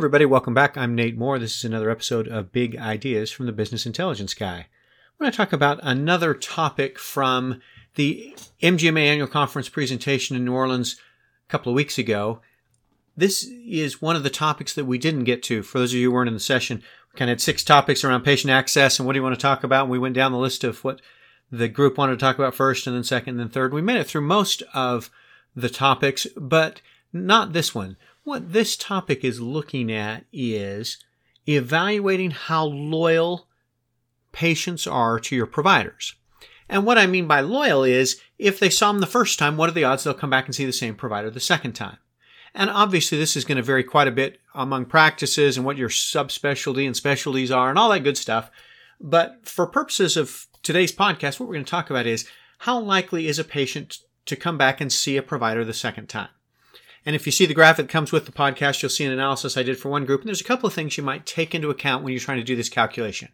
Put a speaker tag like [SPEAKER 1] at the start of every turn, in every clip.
[SPEAKER 1] everybody, welcome back. I'm Nate Moore. This is another episode of Big Ideas from the Business Intelligence Guy. I want to talk about another topic from the MGMA annual conference presentation in New Orleans a couple of weeks ago. This is one of the topics that we didn't get to. For those of you who weren't in the session, we kind of had six topics around patient access and what do you want to talk about. And we went down the list of what the group wanted to talk about first and then second and then third. We made it through most of the topics, but not this one. What this topic is looking at is evaluating how loyal patients are to your providers. And what I mean by loyal is if they saw them the first time, what are the odds they'll come back and see the same provider the second time? And obviously, this is going to vary quite a bit among practices and what your subspecialty and specialties are and all that good stuff. But for purposes of today's podcast, what we're going to talk about is how likely is a patient to come back and see a provider the second time? And if you see the graphic that comes with the podcast, you'll see an analysis I did for one group. And there's a couple of things you might take into account when you're trying to do this calculation.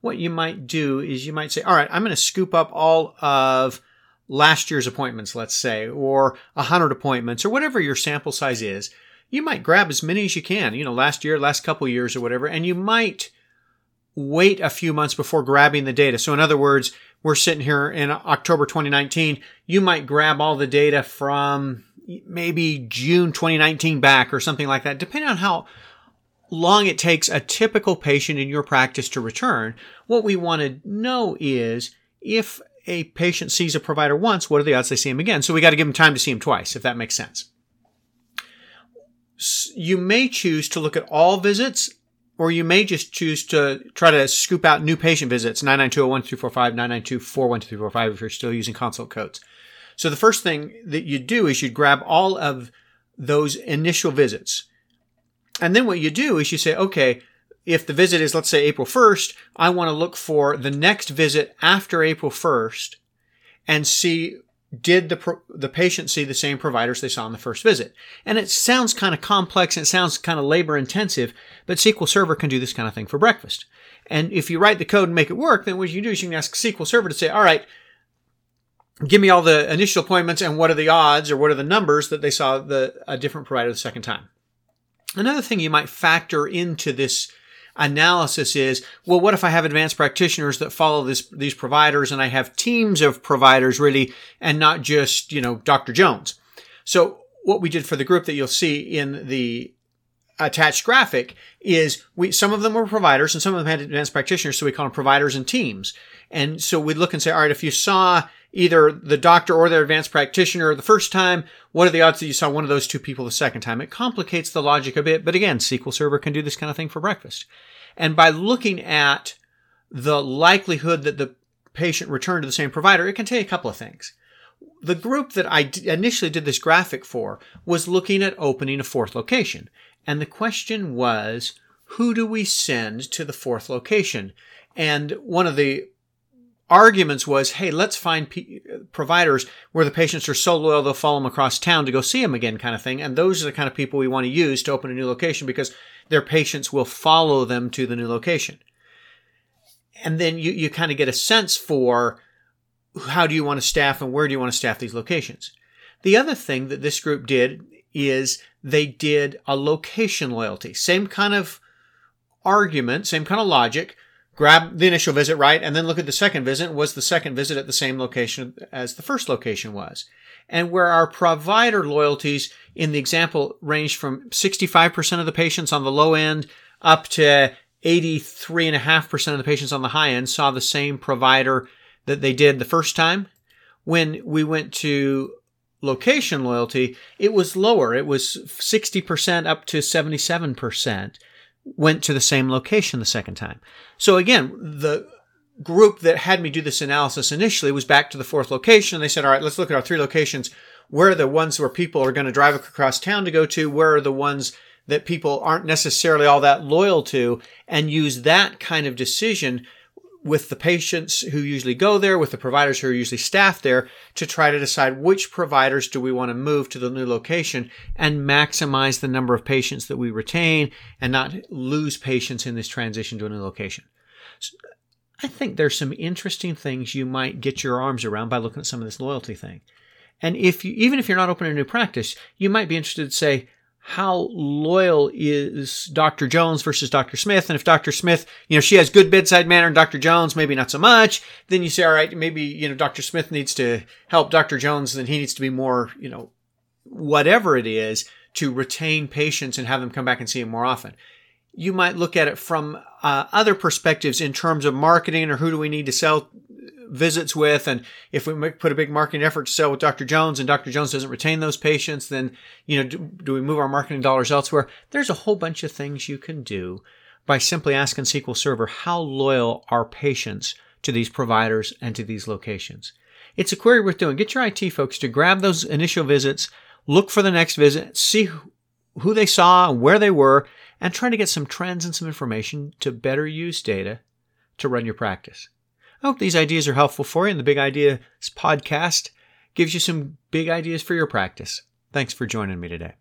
[SPEAKER 1] What you might do is you might say, all right, I'm going to scoop up all of last year's appointments, let's say, or 100 appointments, or whatever your sample size is. You might grab as many as you can, you know, last year, last couple years, or whatever, and you might wait a few months before grabbing the data. So, in other words, we're sitting here in October 2019. You might grab all the data from maybe June 2019 back or something like that, depending on how long it takes a typical patient in your practice to return. What we want to know is if a patient sees a provider once, what are the odds they see him again? So we got to give them time to see him twice, if that makes sense. You may choose to look at all visits, or you may just choose to try to scoop out new patient visits, 992012345, 992412345 if you're still using consult codes. So the first thing that you do is you grab all of those initial visits. And then what you do is you say, okay, if the visit is, let's say, April 1st, I want to look for the next visit after April 1st and see did the the patient see the same providers they saw in the first visit? And it sounds kind of complex and it sounds kind of labor intensive, but SQL Server can do this kind of thing for breakfast. And if you write the code and make it work, then what you do is you can ask SQL Server to say, all right, give me all the initial appointments and what are the odds or what are the numbers that they saw the a different provider the second time. Another thing you might factor into this analysis is, well, what if I have advanced practitioners that follow this, these providers and I have teams of providers really and not just, you know, Dr. Jones. So what we did for the group that you'll see in the attached graphic is we, some of them were providers and some of them had advanced practitioners. So we call them providers and teams. And so we'd look and say, all right, if you saw either the doctor or their advanced practitioner the first time, what are the odds that you saw one of those two people the second time? It complicates the logic a bit, but again, SQL Server can do this kind of thing for breakfast. And by looking at the likelihood that the patient returned to the same provider, it can tell you a couple of things. The group that I initially did this graphic for was looking at opening a fourth location. And the question was, who do we send to the fourth location? And one of the arguments was, hey, let's find p- providers where the patients are so loyal they'll follow them across town to go see them again, kind of thing. And those are the kind of people we want to use to open a new location because their patients will follow them to the new location. And then you, you kind of get a sense for how do you want to staff and where do you want to staff these locations. The other thing that this group did is they did a location loyalty. Same kind of argument, same kind of logic, grab the initial visit right? And then look at the second visit. Was the second visit at the same location as the first location was? And where our provider loyalties in the example ranged from 65% of the patients on the low end up to 83.5% of the patients on the high end saw the same provider that they did the first time? When we went to location loyalty it was lower. It was 60% up to 77% went to the same location the second time. So again, the group that had me do this analysis initially was back to the fourth location. They said, all right, let's look at our three locations. Where are the ones where people are going to drive across town to go to? Where are the ones that people aren't necessarily all that loyal to? And use that kind of decision with the patients who usually go there, with the providers who are usually staffed there, to try to decide which providers do we want to move to the new location and maximize the number of patients that we retain and not lose patients in this transition to a new location. So I think there's some interesting things you might get your arms around by looking at some of this loyalty thing. And if you, even if you're not opening a new practice, you might be interested to say, how loyal is Dr. Jones versus Dr. Smith? And if Dr. Smith, you know, she has good bedside manner and Dr. Jones maybe not so much, then you say, all right, maybe, you know, Dr. Smith needs to help Dr. Jones, then he needs to be more, you know, whatever it is to retain patients and have them come back and see him more often. You might look at it from uh, other perspectives in terms of marketing or who do we need to sell visits with. And if we put a big marketing effort to sell with Dr. Jones and Dr. Jones doesn't retain those patients, then, you know, do, do we move our marketing dollars elsewhere? There's a whole bunch of things you can do by simply asking SQL Server how loyal are patients to these providers and to these locations. It's a query worth doing. Get your IT folks to grab those initial visits, look for the next visit, see who they saw and where they were, and try to get some trends and some information to better use data to run your practice. I hope these ideas are helpful for you, and the Big Ideas podcast gives you some big ideas for your practice. Thanks for joining me today.